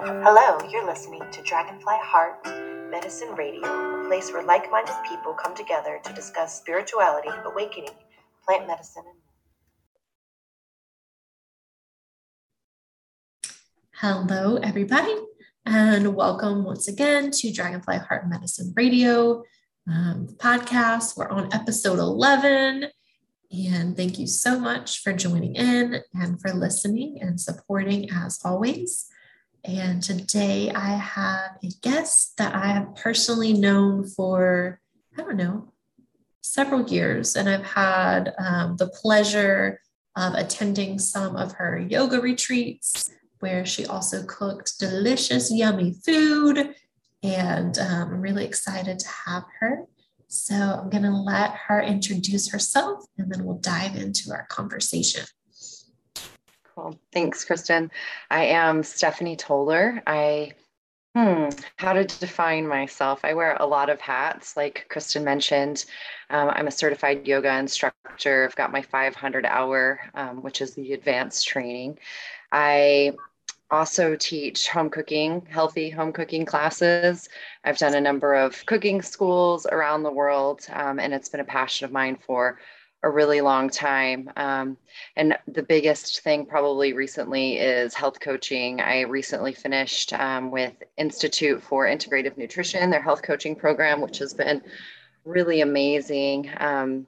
Hello, you're listening to Dragonfly Heart Medicine Radio, a place where like minded people come together to discuss spirituality, awakening, plant medicine, and Hello, everybody, and welcome once again to Dragonfly Heart Medicine Radio um, podcast. We're on episode 11, and thank you so much for joining in and for listening and supporting as always. And today I have a guest that I have personally known for, I don't know, several years. And I've had um, the pleasure of attending some of her yoga retreats where she also cooked delicious, yummy food. And um, I'm really excited to have her. So I'm going to let her introduce herself and then we'll dive into our conversation. Cool. Thanks, Kristen. I am Stephanie Toler. I, hmm, how to define myself? I wear a lot of hats, like Kristen mentioned. Um, I'm a certified yoga instructor. I've got my 500 hour, um, which is the advanced training. I also teach home cooking, healthy home cooking classes. I've done a number of cooking schools around the world, um, and it's been a passion of mine for a really long time. Um, and the biggest thing probably recently is health coaching. I recently finished um, with Institute for Integrative Nutrition, their health coaching program, which has been really amazing. Um,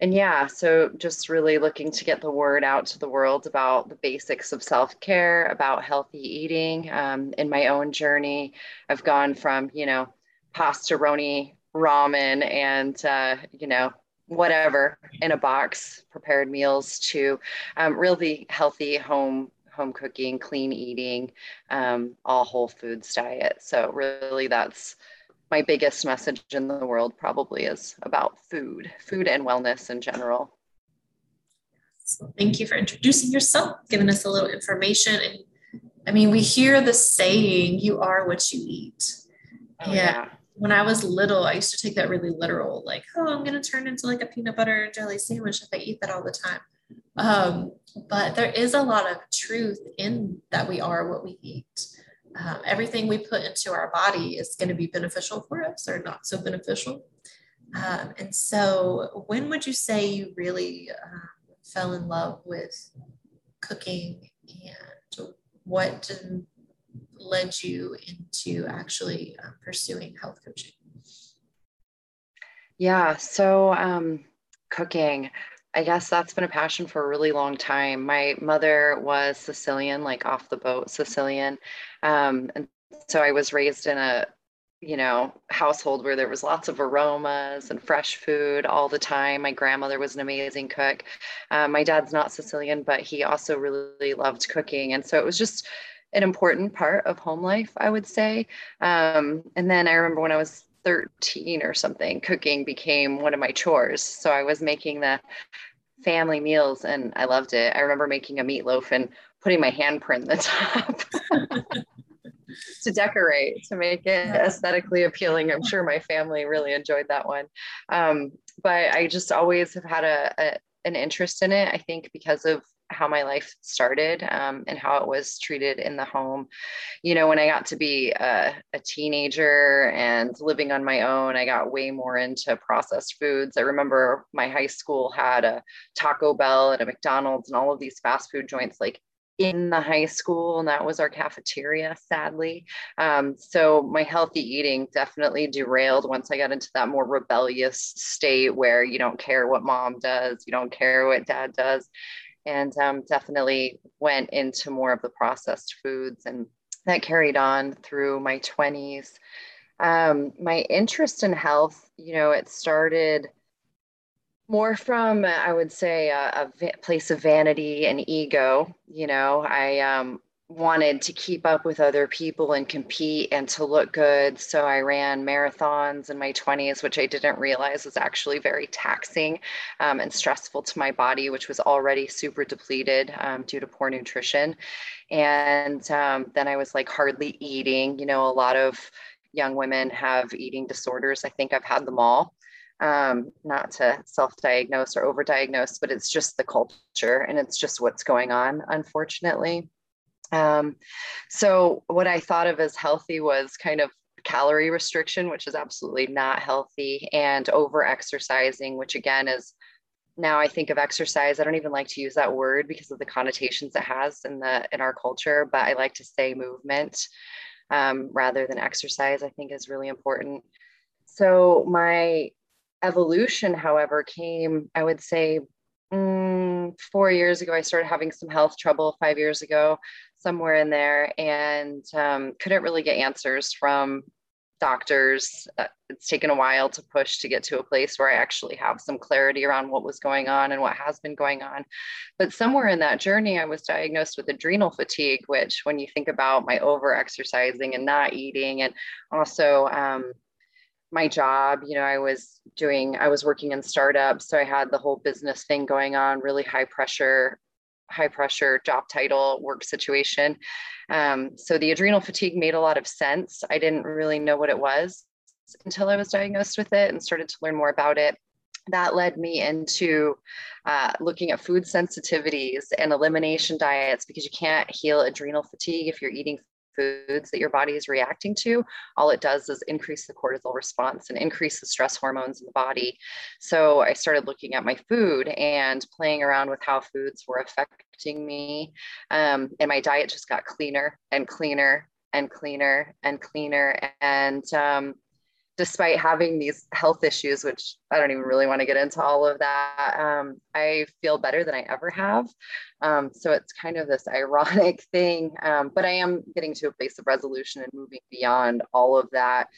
and yeah, so just really looking to get the word out to the world about the basics of self care, about healthy eating. Um, in my own journey, I've gone from, you know, pasta roni ramen and, uh, you know, whatever in a box prepared meals to um, really healthy home home cooking clean eating um, all whole foods diet. So really that's my biggest message in the world probably is about food food and wellness in general. So thank you for introducing yourself giving us a little information. And i mean we hear the saying you are what you eat. Oh, yeah. yeah when I was little, I used to take that really literal, like, oh, I'm to turn into like a peanut butter and jelly sandwich if I eat that all the time. Um, but there is a lot of truth in that we are what we eat. Um, everything we put into our body is going to be beneficial for us or not so beneficial. Um, and so, when would you say you really um, fell in love with cooking and what led you into actually um, pursuing health coaching? Yeah, so um, cooking, I guess that's been a passion for a really long time. My mother was Sicilian, like off the boat Sicilian. Um, and so I was raised in a you know household where there was lots of aromas and fresh food all the time my grandmother was an amazing cook um, my dad's not sicilian but he also really loved cooking and so it was just an important part of home life, I would say. Um, and then I remember when I was 13 or something, cooking became one of my chores. So I was making the family meals and I loved it. I remember making a meatloaf and putting my handprint in the top. to decorate to make it aesthetically appealing. I'm sure my family really enjoyed that one. Um, but I just always have had a, a, an interest in it. I think because of how my life started um, and how it was treated in the home. You know, when I got to be a, a, teenager and living on my own, I got way more into processed foods. I remember my high school had a Taco Bell and a McDonald's and all of these fast food joints like in the high school and that was our cafeteria sadly um, so my healthy eating definitely derailed once i got into that more rebellious state where you don't care what mom does you don't care what dad does and um, definitely went into more of the processed foods and that carried on through my 20s um, my interest in health you know it started more from i would say a, a place of vanity and ego you know. I um, wanted to keep up with other people and compete and to look good. So I ran marathons in my 20s, which I didn't realize was actually very taxing um, and stressful to my body, which was already super depleted um, due to poor nutrition. And um, then I was like hardly eating. You know, a lot of young women have eating disorders. I think I've had them all. Um, not to self diagnose or over diagnose, but it's just the culture and it's just what's going on, unfortunately. Um, so, what I thought of as healthy was kind of calorie restriction, which is absolutely not healthy, and over exercising, which again is now I think of exercise. I don't even like to use that word because of the connotations it has in the in our culture, but I like to say movement um, rather than exercise. I think is really important. So my evolution, however, came I would say mm, four years ago. I started having some health trouble. Five years ago, somewhere in there, and um, couldn't really get answers from doctors. Uh, it's taken a while to push to get to a place where I actually have some clarity around what was going on and what has been going on. But somewhere in that journey, I was diagnosed with adrenal fatigue, which, when you think about my over exercising and not eating, and also um, my job, you know, I was doing, I was working in startups. So I had the whole business thing going on, really high pressure high pressure job title work situation. Um, so the adrenal fatigue made a lot of sense. I didn't really know what it was until I was diagnosed with it and started to learn more about it. That led me into uh, looking at food sensitivities and elimination diets because you can't heal adrenal fatigue if you're eating foods that your body is reacting to, all it does is increase the cortisol response and increase the stress hormones in the body. So I started looking at my food and playing around with how foods were affecting me. Um, and my diet just got cleaner and cleaner and cleaner and cleaner. And um, despite having these health issues, which I don't even really want to get into all of that, um, I feel better than I ever have. Um, so it's kind of this ironic thing, um, but I am getting to a place of resolution and moving beyond all of that.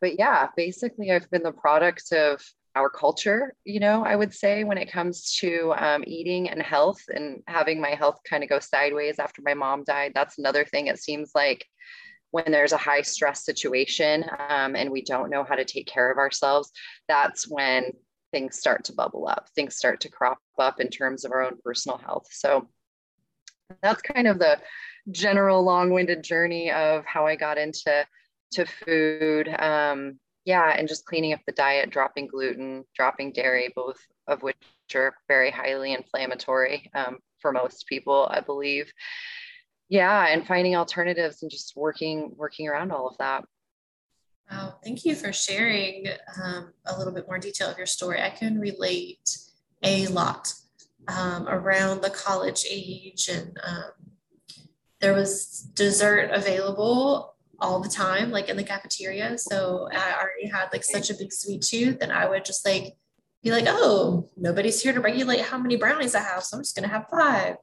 But yeah, basically, I've been the product of our culture, you know, I would say when it comes to um, eating and health and having my health kind of go sideways after my mom died. That's another thing. It seems like when there's a high stress situation um, and we don't know how to take care of ourselves, that's when things start to bubble up, things start to crop up in terms of our own personal health. So that's kind of the general long-winded journey of how I got into to food. Um, yeah, and just cleaning up the diet, dropping gluten, dropping dairy, both of which are very highly inflammatory um, for most people, I believe yeah and finding alternatives and just working working around all of that. Wow thank you for sharing um, a little bit more detail of your story. I can relate a lot um, around the college age and um, there was dessert available all the time like in the cafeteria. So i already had like such a big sweet tooth and i would just like be like oh nobody's here to regulate how many brownies i have so i'm just going to have five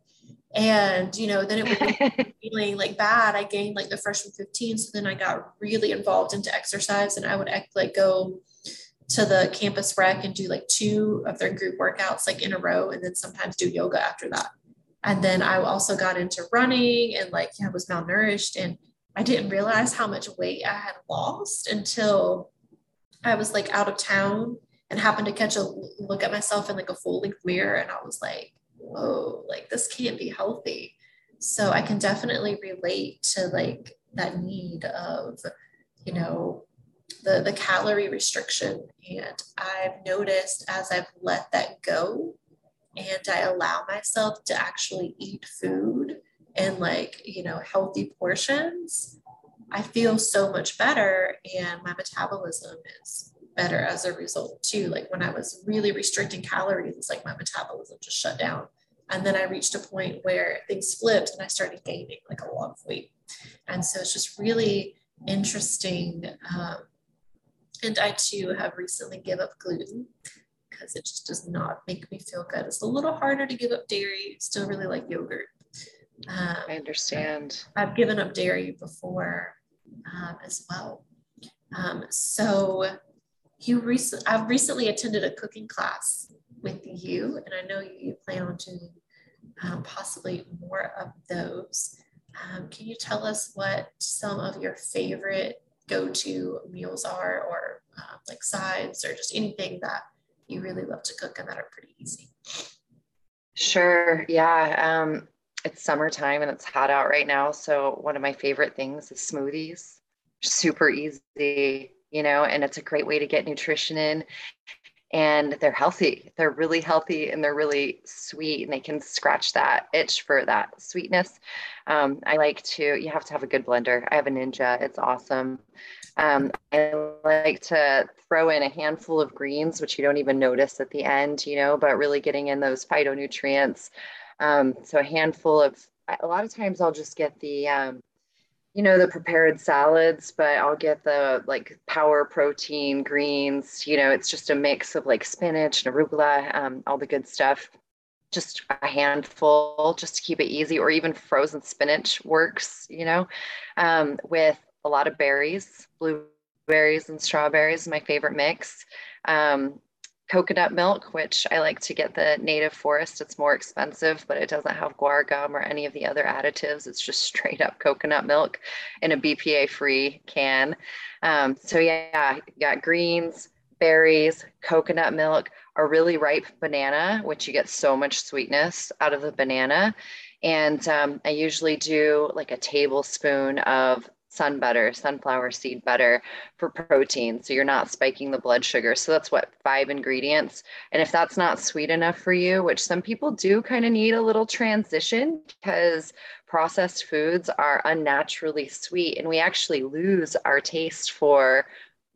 and you know then it was feeling like bad. I gained like the freshman 15 so then i got really involved into exercise and i would like go to the campus rec and do like two of their group workouts like in a row and then sometimes do yoga after that. And then i also got into running and like i was malnourished and i didn't realize how much weight i had lost until i was like out of town and happened to catch a look at myself in like a full length mirror and i was like whoa, like this can't be healthy. So I can definitely relate to like that need of, you know, the, the calorie restriction. And I've noticed as I've let that go and I allow myself to actually eat food in like, you know, healthy portions, I feel so much better and my metabolism is better as a result too. Like when I was really restricting calories, it's like my metabolism just shut down. And then I reached a point where things flipped and I started gaining like a lot of weight. And so it's just really interesting. Um, and I too have recently give up gluten because it just does not make me feel good. It's a little harder to give up dairy. Still really like yogurt. Um, I understand. I've given up dairy before um, as well. Um, so you recently, I've recently attended a cooking class with you, and I know you plan on doing um, possibly more of those. Um, can you tell us what some of your favorite go-to meals are, or uh, like sides, or just anything that you really love to cook and that are pretty easy? Sure. Yeah. Um, it's summertime and it's hot out right now. So one of my favorite things is smoothies. Super easy, you know, and it's a great way to get nutrition in and they're healthy. They're really healthy and they're really sweet and they can scratch that itch for that sweetness. Um, I like to, you have to have a good blender. I have a Ninja, it's awesome. Um, I like to throw in a handful of greens, which you don't even notice at the end, you know, but really getting in those phytonutrients. Um, so a handful of, a lot of times I'll just get the, um, you know, the prepared salads, but I'll get the like power protein greens. You know, it's just a mix of like spinach and arugula, um, all the good stuff. Just a handful just to keep it easy, or even frozen spinach works, you know, um, with a lot of berries, blueberries and strawberries, my favorite mix. Um, coconut milk, which I like to get the native forest. It's more expensive, but it doesn't have guar gum or any of the other additives. It's just straight up coconut milk in a BPA free can. Um, so, yeah, got greens, berries, coconut milk, a really ripe banana, which you get so much sweetness out of the banana. And um, I usually do like a tablespoon of sun butter, sunflower seed butter for protein. So you're not spiking the blood sugar. So that's what five ingredients. And if that's not sweet enough for you, which some people do kind of need a little transition because processed foods are unnaturally sweet and we actually lose our taste for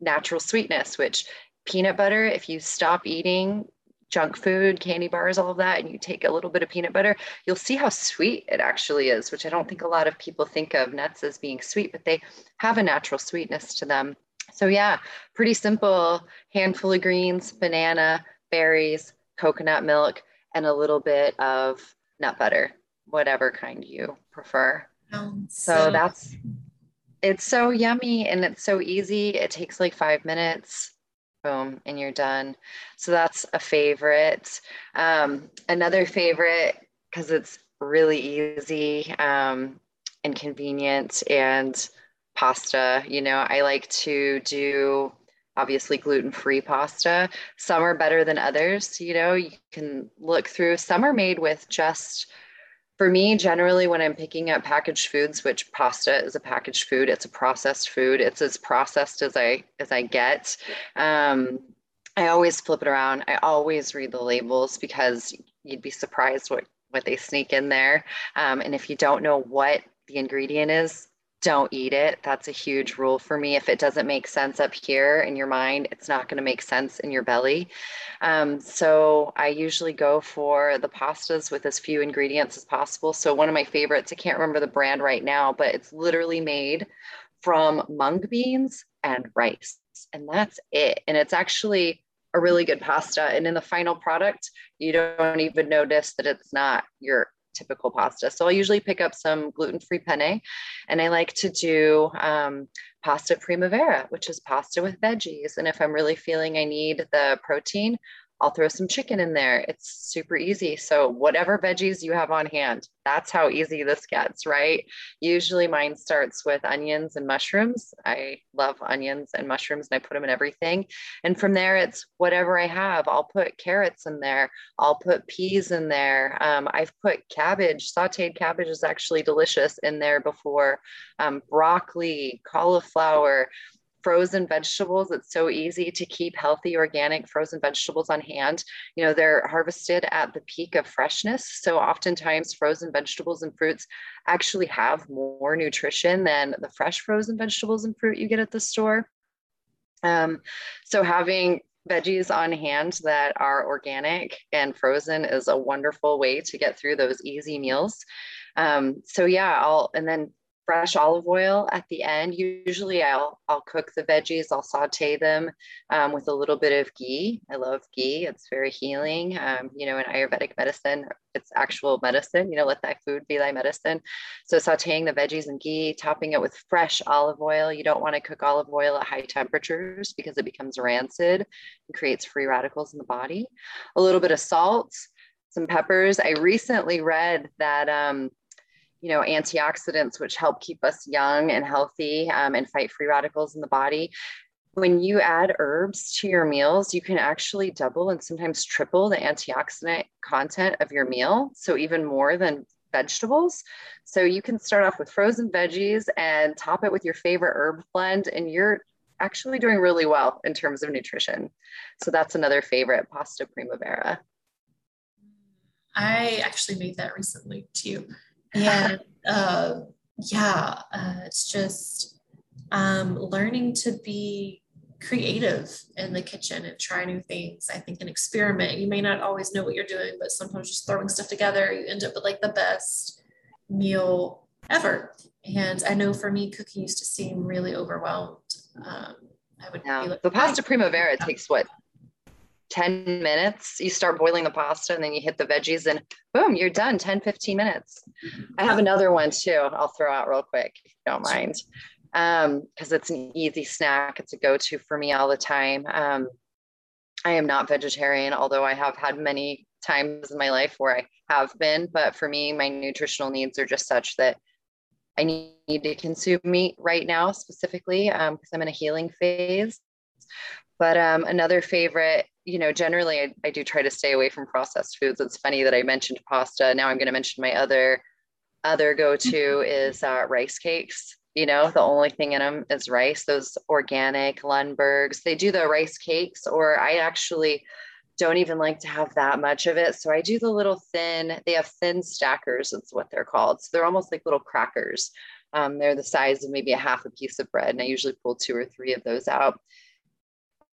natural sweetness, which peanut butter, if you stop eating junk food, candy bars, all of that, and you take a little bit of peanut butter, you'll see how sweet it actually is, which I don't think a lot of people think of nuts as being sweet, but they have a natural sweetness to them. So, yeah, pretty simple handful of greens, banana, berries, coconut milk, and a little bit of nut butter, whatever kind you prefer. so, so that's it's so yummy and it's so easy. It takes like five minutes boom and you're done. So that's a favorite. Um, another favorite because it's really easy um, and convenient and pasta. You know i like to do obviously gluten-free pasta. Some are better than others you know you can look through. Some are made with just for me generally when i'm picking up packaged foods which pasta is a packaged food it's a processed food it's as processed as i as i get. Um, i always flip it around. I always read the labels because you'd be surprised what what they sneak in there. Um, and if you don't know what the ingredient is don't eat it. That's a huge rule for me. If it doesn't make sense up here in your mind, it's not going to make sense in your belly. Um, so I usually go for the pastas with as few ingredients as possible. So one of my favorites, I can't remember the brand right now, but it's literally made from mung beans and rice. And that's it. And it's actually a really good pasta. And in the final product, you don't even notice that it's not your typical pasta. So I'll usually pick up some gluten-free penne and I like to do um, pasta primavera, which is pasta with veggies. And if I'm really feeling I need the protein, I'll throw some chicken in there. It's super easy. So, whatever veggies you have on hand, that's how easy this gets, right? Usually, mine starts with onions and mushrooms. I love onions and mushrooms and I put them in everything. And from there, it's whatever I have. I'll put carrots in there, I'll put peas in there. Um, I've put cabbage, sauteed cabbage is actually delicious in there before, um, broccoli, cauliflower frozen vegetables it's so easy to keep healthy organic frozen vegetables on hand you know they're harvested at the peak of freshness so oftentimes frozen vegetables and fruits actually have more nutrition than the fresh frozen vegetables and fruit you get at the store um, so having veggies on hand that are organic and frozen is a wonderful way to get through those easy meals. Um, so yeah, I'll and then fresh olive oil at the end. Usually I'll, I'll cook the veggies, I'll saute them um, with a little bit of ghee. I love ghee, it's very healing. Um, you know, in Ayurvedic medicine, it's actual medicine, you know, let thy food be thy medicine. So sauteing the veggies in ghee, topping it with fresh olive oil. You don't want to cook olive oil at high temperatures because it becomes rancid and creates free radicals in the body. A little bit of salt, some peppers. I recently read that um, you know, antioxidants, which help keep us young and healthy um, and fight free radicals in the body. When you add herbs to your meals, you can actually double and sometimes triple the antioxidant content of your meal. So, even more than vegetables. So, you can start off with frozen veggies and top it with your favorite herb blend, and you're actually doing really well in terms of nutrition. So that's another favorite, pasta primavera. I actually made that recently too. And uh, yeah, uh, it's just um, learning to be creative in the kitchen and try new things. I think an experiment. You may not always know what you're doing, but sometimes just throwing stuff together, you end up with like the best meal ever. And I know for me, cooking used to seem really overwhelmed. Um, I would yeah. Like, the pasta primavera takes what 10 minutes you start boiling the pasta and then you hit the veggies and boom you're done 10 15 minutes. I have another one too i'll throw out real quick if you don't mind. Um because it's an easy snack it's a go-to for me all the time. Um i am not vegetarian although i have had many times in my life where i have been but for me my nutritional needs are just such that i need to consume meat right now specifically because um, i'm in a healing phase. But um, another favorite you know, generally I, I do try to stay away from processed foods. It's funny that I mentioned pasta. Now I'm going to mention my other other go-to is uh, rice cakes. You know, the only thing in them is rice. Those organic Lundbergs. They do the rice cakes, or I actually don't even like to have that much of it. So I do the little thin. They have thin stackers. That's what they're called. So they're almost like little crackers. Um, they're the size of maybe a half a piece of bread, and I usually pull two or three of those out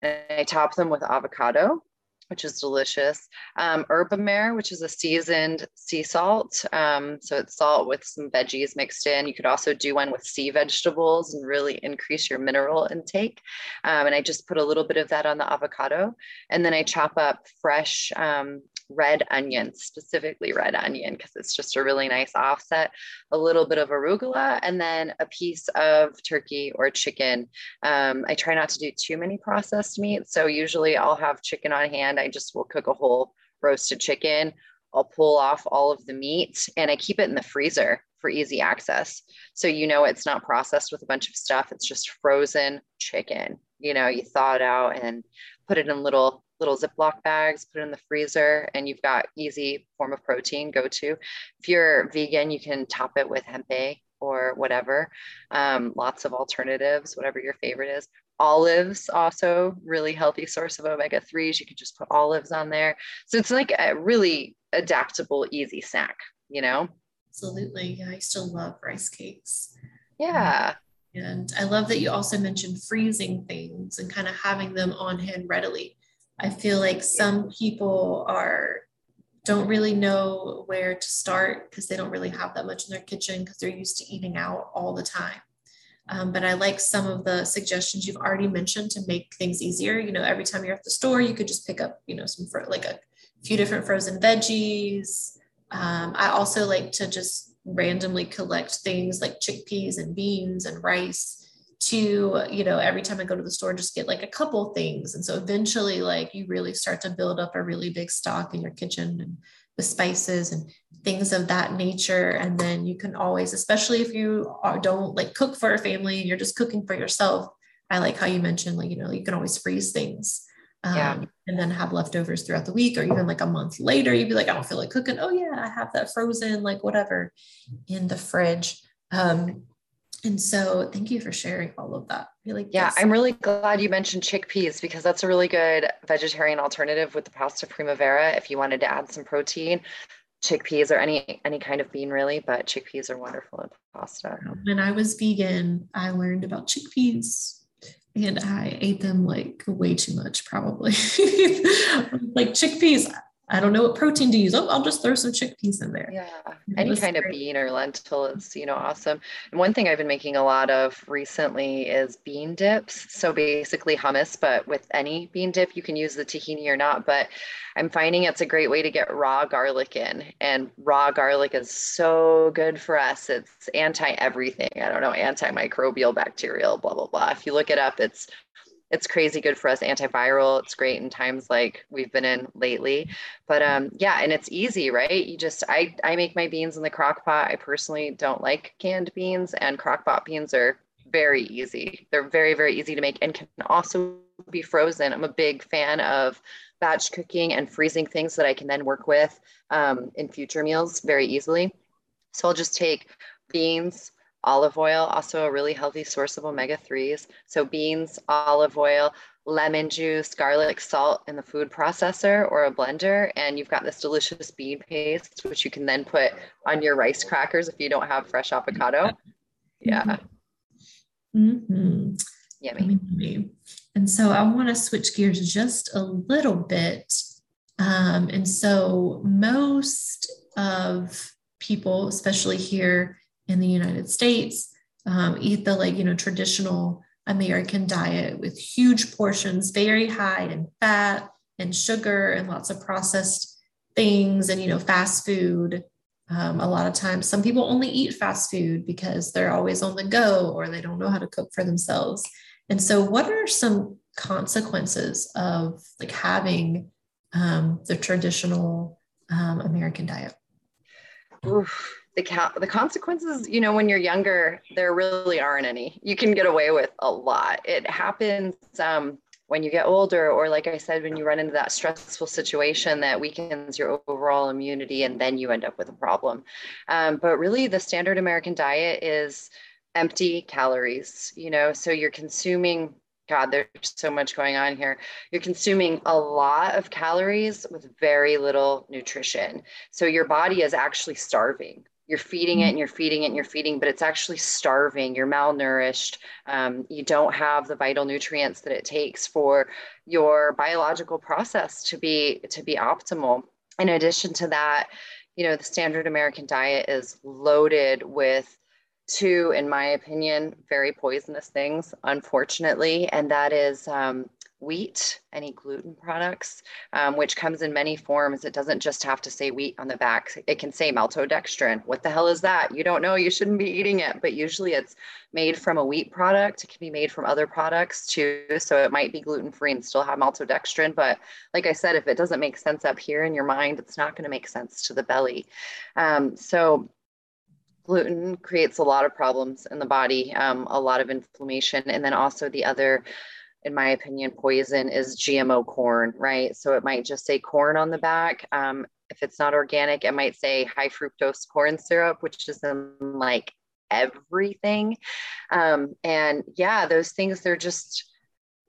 and I top them with avocado, which is delicious. Um, Herbamare, which is a seasoned sea salt. Um, so it's salt with some veggies mixed in. You could also do one with sea vegetables and really increase your mineral intake. Um, and I just put a little bit of that on the avocado. And then I chop up fresh um, red onion, specifically red onion, because it's just a really nice offset, a little bit of arugula, and then a piece of turkey or chicken. Um, I try not to do too many processed meats. So usually I'll have chicken on hand. I just will cook a whole roasted chicken. I'll pull off all of the meat and I keep it in the freezer for easy access. So you know it's not processed with a bunch of stuff. It's just frozen chicken. You know, you thaw it out and put it in little little Ziploc bags, put it in the freezer, and you've got easy form of protein go to. If you're vegan, you can top it with tempeh or whatever. Um, lots of alternatives, whatever your favorite is. Olives, also really healthy source of omega 3s. You can just put olives on there. So it's like a really adaptable, easy snack, you know? Absolutely. Yeah, I still love rice cakes. Yeah. And I love that you also mentioned freezing things and kind of having them on hand readily. I feel like some people are don't really know where to start because they don't really have that much in their kitchen because they're used to eating out all the time. Um, but I like some of the suggestions you've already mentioned to make things easier. You know, every time you're at the store, you could just pick up, you know, some fro- like a few different frozen veggies. Um, I also like to just randomly collect things like chickpeas and beans and rice to you know every time i go to the store just get like a couple things. And so eventually like you really start to build up a really big stock in your kitchen and with spices and things of that nature. And then you can always especially if you are, don't like cook for a family and you're just cooking for yourself i like how you mentioned like you know you can always freeze things um, yeah. and then have leftovers throughout the week or even like a month later you'd be like i don't feel like cooking. Oh yeah i have that frozen like whatever in the fridge. Um, and so thank you for sharing all of that. Really, yeah, I'm really glad you mentioned chickpeas because that's a really good vegetarian alternative with the pasta primavera if you wanted to add some protein. Chickpeas or any any kind of bean really, but chickpeas are wonderful in pasta. When I was vegan, I learned about chickpeas and I ate them like way too much, probably. like chickpeas, I don't know what protein to use. Oh, I'll just throw some chickpeas in there. Yeah, any kind great. of bean or lentil is, you know, awesome. And one thing I've been making a lot of recently is bean dips. So basically hummus, but with any bean dip, you can use the tahini or not. But I'm finding it's a great way to get raw garlic in. And raw garlic is so good for us. It's anti everything. I don't know, antimicrobial, bacterial, blah, blah, blah. If you look it up, it's it's crazy good for us antiviral it's great in times like we've been in lately. But um yeah and it's easy right? You just i i make my beans in the crock pot. I personally don't like canned beans and crock pot beans are very easy. They're very very easy to make and can also be frozen. I'm a big fan of batch cooking and freezing things that i can then work with um, in future meals very easily. So i'll just take beans olive oil, also a really healthy source of omega 3s. So, beans, olive oil, lemon juice, garlic, salt in the food processor or a blender. And you've got this delicious bean paste, which you can then put on your rice crackers if you don't have fresh avocado. Yeah. Mm-hmm. Yummy. And so I want to switch gears just a little bit. Um, and so most of people, especially here in the United States, um, eat the like, you know, traditional American diet with huge portions, very high in fat and sugar and lots of processed things and, you know, fast food. Um, a lot of times, some people only eat fast food because they're always on the go or they don't know how to cook for themselves. And so, what are some consequences of like having um, the traditional um, American diet? Oof the the consequences you know when you're younger there really aren't any you can get away with a lot it happens um, when you get older or like i said when you run into that stressful situation that weakens your overall immunity and then you end up with a problem um, but really the standard american diet is empty calories you know so you're consuming God, there's so much going on here. You're consuming a lot of calories with very little nutrition. So your body is actually starving you're feeding it mm-hmm. and you're feeding it and you're feeding, but it's actually starving. You're malnourished. Um, you don't have the vital nutrients that it takes for your biological process to be to be optimal. In addition to that, you know, the standard American diet is loaded with two, in my opinion, very poisonous things, unfortunately, and that is um, wheat, any gluten products, um, which comes in many forms. It doesn't just have to say wheat on the back. It can say maltodextrin. What the hell is that? You don't know. You shouldn't be eating it. But usually it's made from a wheat product. It can be made from other products too. So it might be gluten free and still have maltodextrin. But like I said, if it doesn't make sense up here in your mind, it's not going to make sense to the belly. Um, so gluten creates a lot of problems in the body, um, a lot of inflammation, and then also the other in my opinion, poison is GMO corn, right? So it might just say corn on the back. Um, if it's not organic, it might say high fructose corn syrup, which is in like everything. Um, and yeah, those things, they're just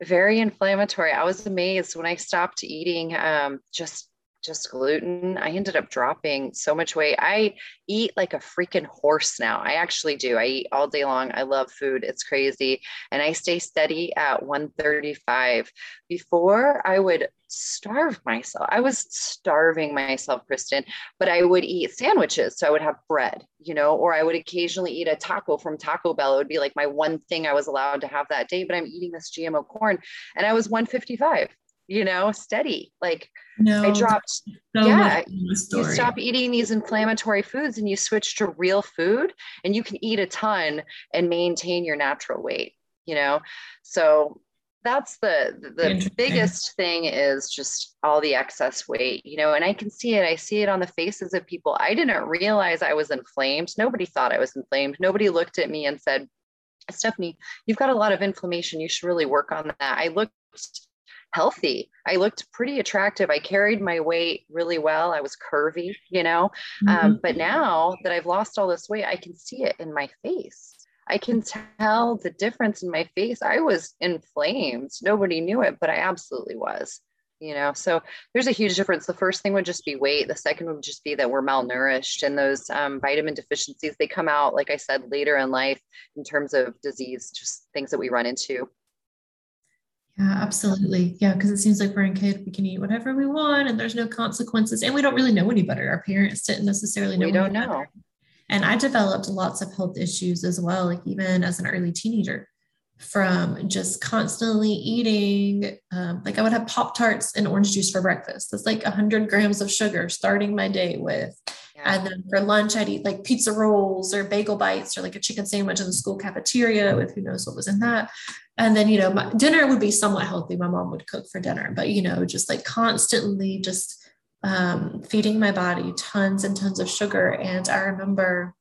very inflammatory. I was amazed when I stopped eating um, just just gluten, I ended up dropping so much weight. I eat like a freaking horse now. I actually do. I eat all day long. I love food. It's crazy. And I stay steady at 135. Before, I would starve myself. I was starving myself, Kristen, but I would eat sandwiches. So I would have bread, you know, or I would occasionally eat a taco from Taco Bell. It would be like my one thing I was allowed to have that day, but I'm eating this GMO corn and I was 155 you know, steady. Like no, I dropped, so yeah, you stop eating these inflammatory foods and you switch to real food and you can eat a ton and maintain your natural weight, you know? So that's the the biggest thing is just all the excess weight you know? And i can see it. I see it on the faces of people. I didn't realize i was inflamed. Nobody thought i was inflamed. Nobody looked at me and said stephanie you've got a lot of inflammation. You should really work on that. I looked healthy. I looked pretty attractive. I carried my weight really well. I was curvy, you know. Um, mm-hmm. Um, but now that I've lost all this weight, I can see it in my face. I can tell the difference in my face. I was inflamed. Nobody knew it, but I absolutely was. You know, so there's a huge difference. The first thing would just be weight. The second would just be that we're malnourished, and those um, vitamin deficiencies they come out, like I said, later in life in terms of disease, just things that we run into. Yeah, absolutely. Yeah, because it seems like we're in kid, we can eat whatever we want and there's no consequences. And we don't really know any better. Our parents didn't necessarily know. We don't know. Better. And I developed lots of health issues as well, like even as an early teenager from just constantly eating. Um, like I would have Pop Tarts and orange juice for breakfast. That's like 100 grams of sugar starting my day with. Yeah. And then for lunch, I'd eat like pizza rolls or bagel bites or like a chicken sandwich in the school cafeteria with who knows what was in that. And then you know my dinner would be somewhat healthy. My mom would cook for dinner but you know just like constantly just um, feeding my body tons and tons of sugar. And i remember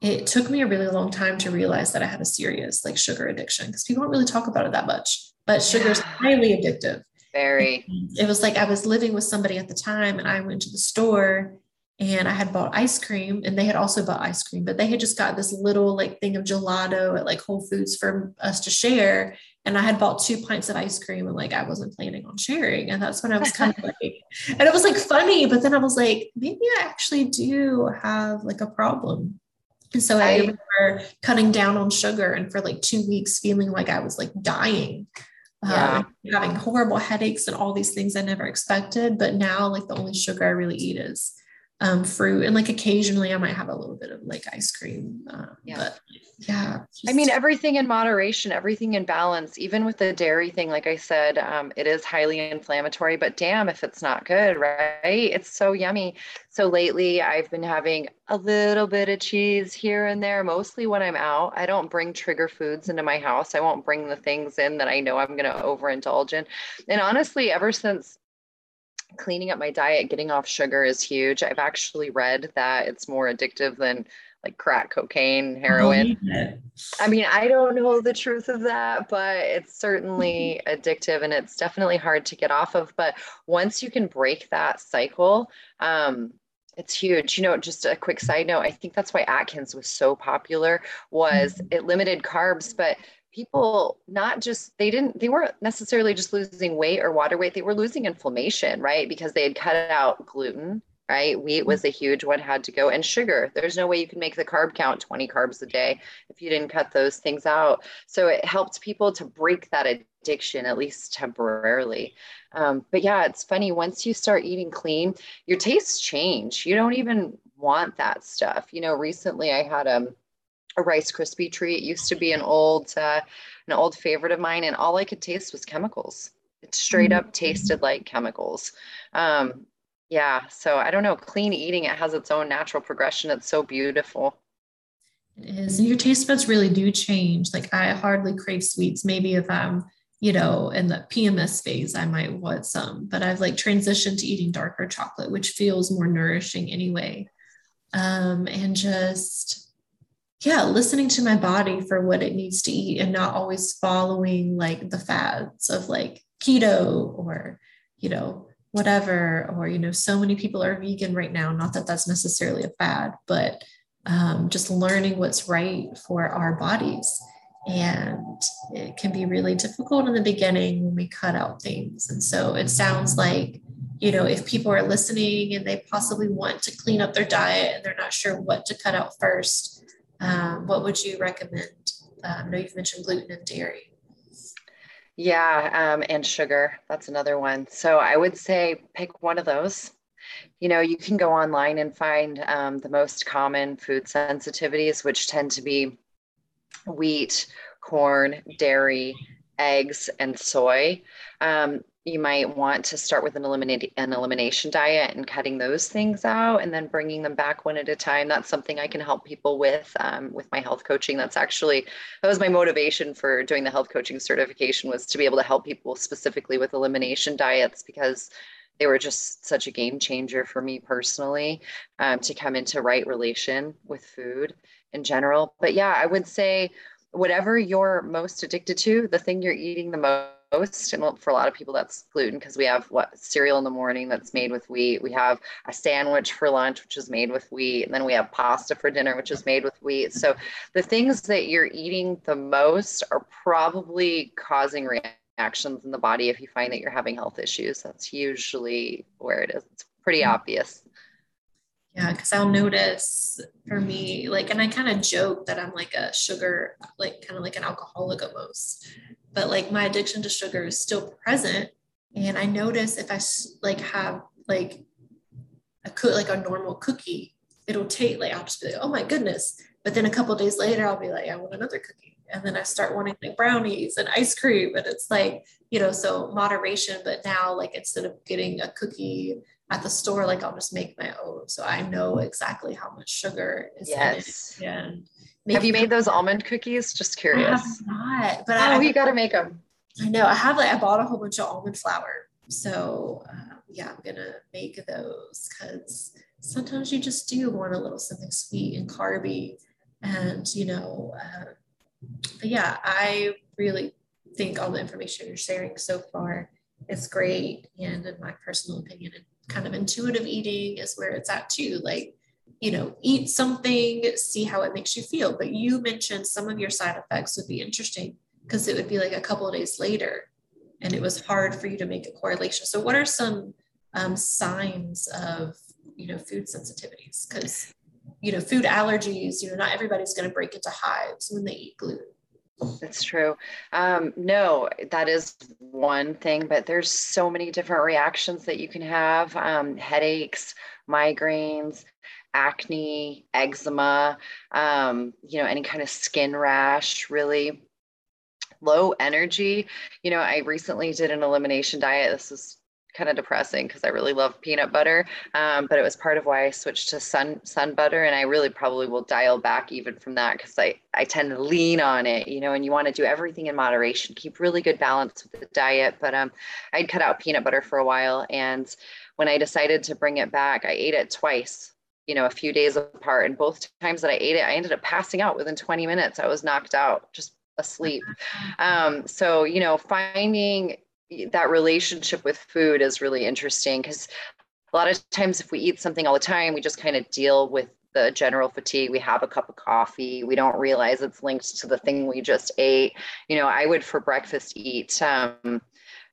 it took me a really long time to realize that i had a serious like sugar addiction because people don't really talk about it that much but sugar is highly addictive. Very. It was like i was living with somebody at the time and i went to the store and I had bought ice cream and they had also bought ice cream, but they had just got this little like thing of gelato at like Whole Foods for us to share. And I had bought two pints of ice cream and like I wasn't planning on sharing. And that's when I was kind of like, and it was like funny, but then I was like, maybe I actually do have like a problem. And so I, I remember cutting down on sugar and for like two weeks feeling like I was like dying. Yeah. Um, having horrible headaches and all these things I never expected. But now, like, the only sugar I really eat is um, fruit and like occasionally I might have a little bit of like ice cream. Um, yeah. But yeah. Just... I mean, everything in moderation, everything in balance, even with the dairy thing, like I said, um, it is highly inflammatory, but damn if it's not good, right? It's so yummy. So lately I've been having a little bit of cheese here and there, mostly when I'm out. I don't bring trigger foods into my house. I won't bring the things in that I know I'm going to overindulge in. And honestly, ever since cleaning up my diet, getting off sugar is huge. I've actually read that it's more addictive than like crack cocaine, heroin. I mean, I don't know the truth of that, but it's certainly addictive and it's definitely hard to get off of. But once you can break that cycle, um, it's huge. You know, just a quick side note, I think that's why Atkins was so popular was mm-hmm. it limited carbs, but people not just they didn't they weren't necessarily just losing weight or water weight. They were losing inflammation right? Because they had cut out gluten right? Wheat was a huge one had to go and sugar. There's no way you can make the carb count 20 carbs a day if you didn't cut those things out. So it helped people to break that addiction at least temporarily. Um, but yeah it's funny once you start eating clean your tastes change. You don't even want that stuff. You know recently i had a um, a Rice Krispie treat. It used to be an old uh, an old favorite of mine, and all I could taste was chemicals. It straight up tasted like chemicals. Um, yeah, so I don't know. Clean eating it has its own natural progression. It's so beautiful. It is, and your taste buds really do change. Like I hardly crave sweets. Maybe if I'm you know, in the PMS phase, I might want some, but I've like transitioned to eating darker chocolate, which feels more nourishing anyway. Um, and just yeah, listening to my body for what it needs to eat and not always following like the fads of like keto or, you know, whatever. Or, you know, so many people are vegan right now. Not that that's necessarily a fad, but um, just learning what's right for our bodies. And it can be really difficult in the beginning when we cut out things. And so it sounds like, you know, if people are listening and they possibly want to clean up their diet and they're not sure what to cut out first, um, what would you recommend? Um, I know you've mentioned gluten and dairy. Yeah, um, and sugar. That's another one. So I would say pick one of those. You know, you can go online and find um, the most common food sensitivities, which tend to be wheat, corn, dairy, eggs, and soy. You might want to start with an eliminate an elimination diet and cutting those things out and then bringing them back one at a time. That's something i can help people with um, with my health coaching. That's actually that was my motivation for doing the health coaching certification was to be able to help people specifically with elimination diets because they were just such a game changer for me personally um, to come into right relation with food in general. But yeah i would say whatever you're most addicted to the thing you're eating the most most and for a lot of people that's gluten because we have what cereal in the morning that's made with wheat. We have a sandwich for lunch which is made with wheat and then we have pasta for dinner which is made with wheat. So the things that you're eating the most are probably causing reactions in the body if you find that you're having health issues. That's usually where it is. It's pretty mm-hmm. obvious yeah, because I'll notice for me, like, and I kind of joke that I'm like a sugar, like kind of like an alcoholic almost but like my addiction to sugar is still present and i notice if i like have like a cook like a normal cookie it'll take like i'll just be like oh my goodness but then a couple days later i'll be like i want another cookie and then i start wanting like brownies and ice cream and it's like you know so moderation but now like instead of getting a cookie at the store like i'll just make my own so i know exactly how much sugar is yes. in it and have you made those almond cookies? Just curious. not, but oh, I, you got to make them. I know. I have like I bought a whole bunch of almond flour, so uh, yeah, I'm gonna make those because sometimes you just do want a little something sweet and carby, and you know, uh, but yeah, I really think all the information you're sharing so far is great, and in my personal opinion, kind of intuitive eating is where it's at too. Like, you know, eat something, see how it makes you feel. But you mentioned some of your side effects would be interesting because it would be like a couple of days later and it was hard for you to make a correlation. So, what are some um, signs of, you know, food sensitivities? Because, you know, food allergies, you know, not everybody's going to break into hives when they eat gluten. That's true. Um, no, that is one thing, but there's so many different reactions that you can have um, headaches, migraines, acne, eczema, um, you know, any kind of skin rash, really low energy. You know, I recently did an elimination diet. This is kind of depressing because I really love peanut butter. Um, but it was part of why I switched to sun sun butter, and I really probably will dial back even from that because I I tend to lean on it, you know. And you want to do everything in moderation, keep really good balance with the diet. But um, I'd cut out peanut butter for a while, and when I decided to bring it back, I ate it twice. You know, a few days apart, and both times that I ate it, I ended up passing out within 20 minutes. I was knocked out, just asleep. Um, so, you know, finding that relationship with food is really interesting because a lot of times if we eat something all the time we just kind of deal with the general fatigue. We have a cup of coffee. We don't realize it's linked to the thing we just ate. You know i would for breakfast eat um,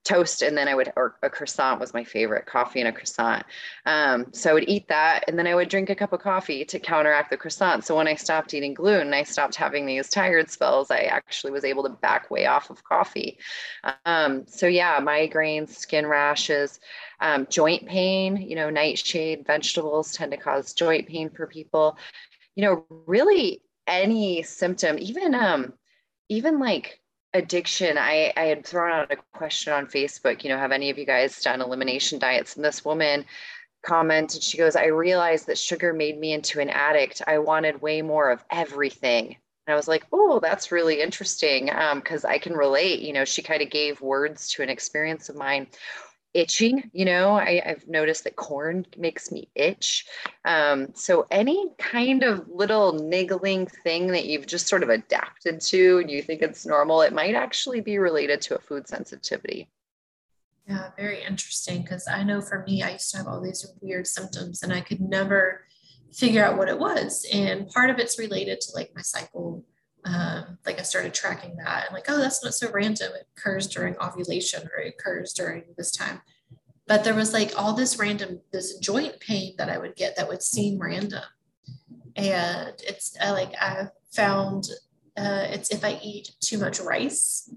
toast and then I would, or a croissant was my favorite, coffee and a croissant. Um, so I would eat that and then I would drink a cup of coffee to counteract the croissant. So when I stopped eating gluten, I stopped having these tired spells. I actually was able to back way off of coffee. Um, so yeah, migraines, skin rashes, um, joint pain, you know, nightshade vegetables tend to cause joint pain for people. You know, really any symptom, even um, even like addiction, I, I had thrown out a question on Facebook, you know, have any of you guys done elimination diets? And this woman commented, she goes, I realized that sugar made me into an addict. I wanted way more of everything. And I was like, oh, that's really interesting because um, I can relate. You know, she kind of gave words to an experience of mine itching you know? I, have noticed that corn makes me itch. Um, so any kind of little niggling thing that you've just sort of adapted to and you think it's normal it might actually be related to a food sensitivity. Yeah very interesting because i know for me i used to have all these weird symptoms and i could never figure out what it was. And part of it's related to like my cycle um, like I started tracking that and like, oh, that's not so random. It occurs during ovulation or it occurs during this time. But there was like all this random, this joint pain that I would get that would seem random. And it's like I found uh, it's if I eat too much rice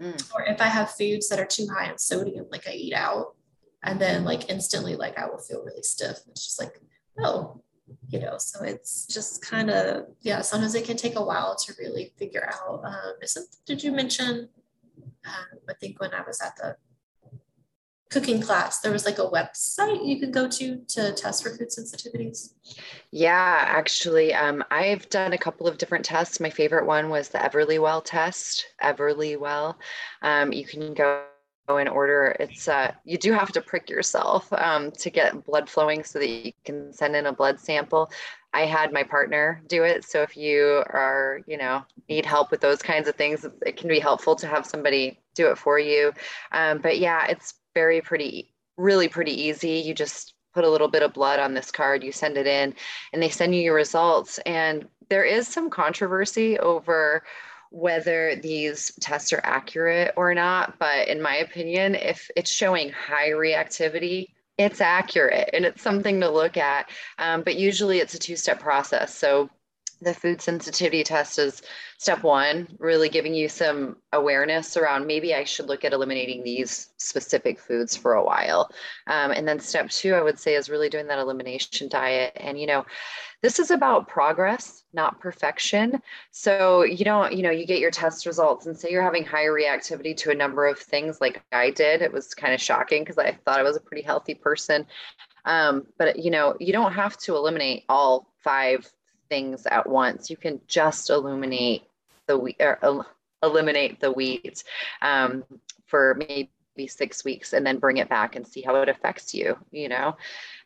mm. or if I have foods that are too high in sodium, like I eat out, and then like instantly, like I will feel really stiff. It's just like, oh, you know so it's just kind of yeah sometimes it can take a while to really figure out um, did you mention um, i think when i was at the cooking class there was like a website you could go to to test for food sensitivities? Yeah actually um, i've done a couple of different tests. My favorite one was the everlywell test everlywell. Um, you can go in order it's uh, you do have to prick yourself um, to get blood flowing so that you can send in a blood sample. I had my partner do it so if you are you know need help with those kinds of things it can be helpful to have somebody do it for you. Um, but yeah it's very pretty really pretty easy. You just put a little bit of blood on this card you send it in and they send you your results. And there is some controversy over whether these tests are accurate or not. But in my opinion, if it's showing high reactivity, it's accurate and it's something to look at. Um, but usually it's a two step process. So the food sensitivity test is step one, really giving you some awareness around maybe I should look at eliminating these specific foods for a while. Um, and then step two, I would say, is really doing that elimination diet. And, you know, this is about progress, not perfection. So you don't, you know, you get your test results and say you're having higher reactivity to a number of things like I did. It was kind of shocking because I thought I was a pretty healthy person. Um, but, you know, you don't have to eliminate all five things at once. You can just illuminate the wheat or el- eliminate the wheat um, for maybe six weeks and then bring it back and see how it affects you, you know?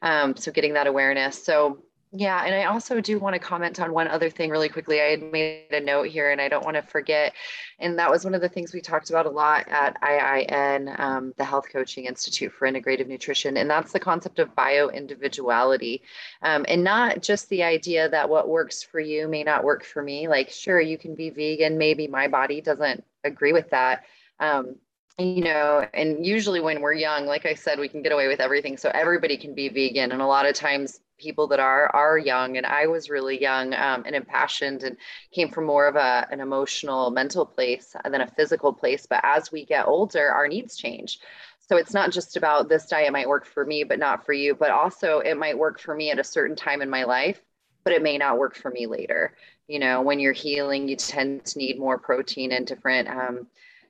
Um, so getting that awareness. So Yeah, and I also do want to comment on one other thing really quickly. I had made a note here and I don't want to forget. And that was one of the things we talked about a lot at IIN, um, the Health Coaching Institute for Integrative Nutrition. And that's the concept of bio individuality. Um, and not just the idea that what works for you may not work for me. Like, sure, you can be vegan, maybe my body doesn't agree with that. Um, you know, and usually when we're young, like I said, we can get away with everything. So everybody can be vegan. And a lot of times people that are are young and i was really young um, and impassioned and came from more of a, an emotional mental place than a physical place but as we get older our needs change. So it's not just about this diet might work for me but not for you but also it might work for me at a certain time in my life but it may not work for me later. You know when you're healing you tend to need more protein and different um,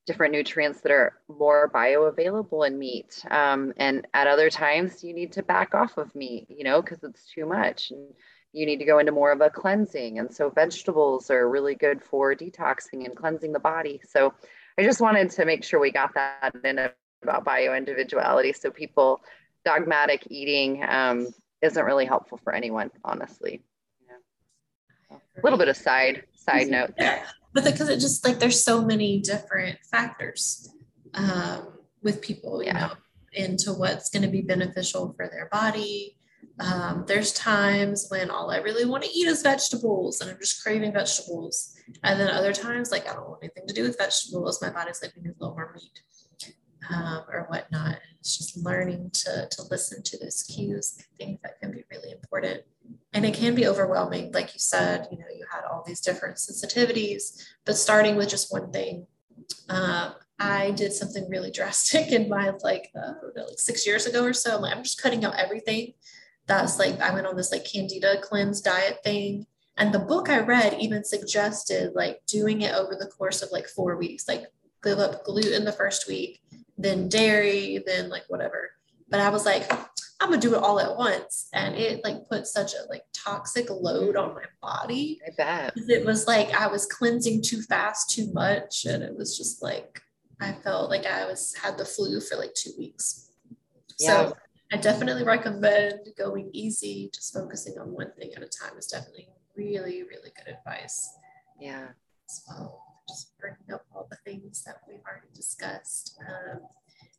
different nutrients that are more bioavailable in meat. Um, and at other times, you need to back off of meat, you know, because it's too much. And you need to go into more of a cleansing. And so vegetables are really good for detoxing and cleansing the body. So I just wanted to make sure we got that in about bio individuality. So people, dogmatic eating um, isn't really helpful for anyone, honestly. A little bit of side side note there but because it just like there's so many different factors um, with people, you yeah. know, into what's going to be beneficial for their body. Um, there's times when all I really want to eat is vegetables and I'm just craving vegetables. And then other times, like I don't want anything to do with vegetables. My body's like, we need a little more meat um, or whatnot. It's just learning to, to listen to those cues. I think that can be really important and it can be overwhelming like you said you know you had all these different sensitivities but starting with just one thing um, i did something really drastic in my like uh, like six years ago or so I'm, like, I'm just cutting out everything that's like i went on this like candida cleanse diet thing and the book i read even suggested like doing it over the course of like four weeks like give up gluten the first week then dairy then like whatever but i was like I'm gonna do it all at once. And it like put such a like toxic load on my body. I bet. It was like I was cleansing too fast, too much. And it was just like I felt like I was had the flu for like two weeks. Yeah. So I definitely recommend going easy, just focusing on one thing at a time is definitely really, really good advice. Yeah. So just bringing up all the things that we've already discussed. Um,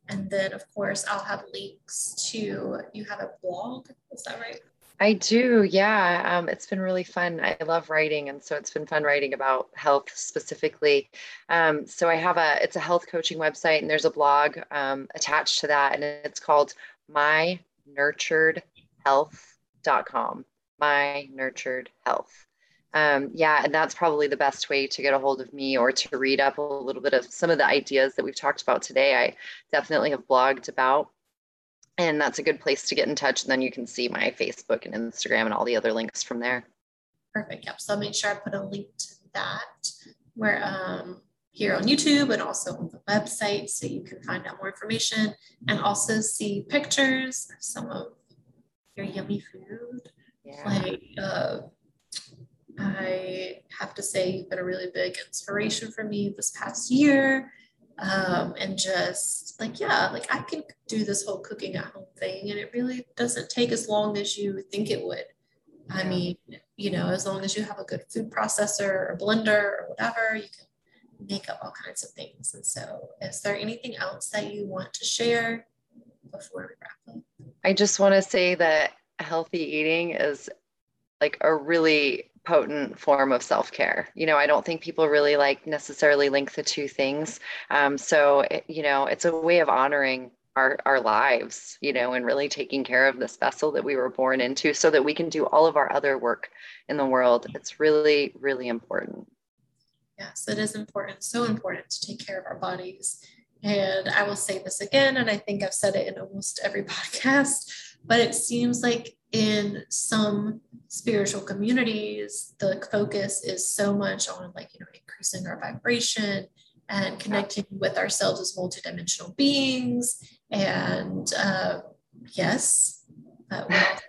and then, of course, I'll have links to you have a blog. Is that right? I do. Yeah. Um, it's been really fun. I love writing. And so it's been fun writing about health specifically. Um, so I have a, it's a health coaching website and there's a blog um, attached to that. And it's called mynurturedhealth.com. My Nurtured Health um, yeah, and that's probably the best way to get a hold of me or to read up a little bit of some of the ideas that we've talked about today. I definitely have blogged about, and that's a good place to get in touch. And then you can see my Facebook and Instagram and all the other links from there. Perfect. Yep. So I'll make sure I put a link to that where um, here on YouTube and also on the website so you can find out more information and also see pictures of some of your yummy food. Yeah. Like uh, I have to say, you've been a really big inspiration for me this past year. Um, and just like, yeah, like I can do this whole cooking at home thing, and it really doesn't take as long as you think it would. I mean, you know, as long as you have a good food processor or blender or whatever, you can make up all kinds of things. And so, is there anything else that you want to share before we wrap up? I just want to say that healthy eating is like a really potent form of self-care. You know i don't think people really like necessarily link the two things. Um, so it, you know it's a way of honoring our, our lives you know and really taking care of this vessel that we were born into so that we can do all of our other work in the world. It's really really important. Yes it is important so important to take care of our bodies. And i will say this again and i think i've said it in almost every podcast but it seems like in some spiritual communities, the focus is so much on like, you know, increasing our vibration and connecting with ourselves as multidimensional beings. And uh, yes, uh,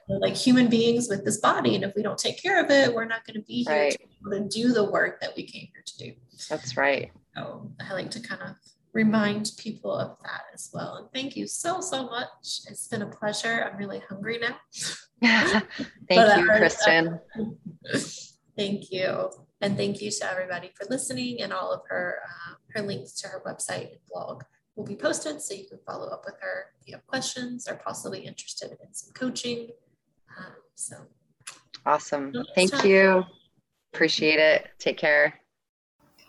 we're like human beings with this body. And if we don't take care of it, we're not going to be here right. to, to do the work that we came here to do. That's right. So I like to kind of remind people of that as well. And thank you so, so much. It's been a pleasure. I'm really hungry now. thank you, Kristen. thank you. And thank you to everybody for listening and all of her, uh, her links to her website and blog will be posted so you can follow up with her if you have questions or possibly interested in some coaching. Um, so awesome. Thank time. you. Appreciate it. Take care.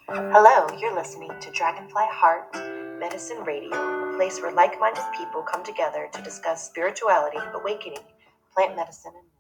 Hello, you're listening to Dragonfly Heart Medicine Radio, a place where like minded people come together to discuss spirituality, awakening, plant medicine, and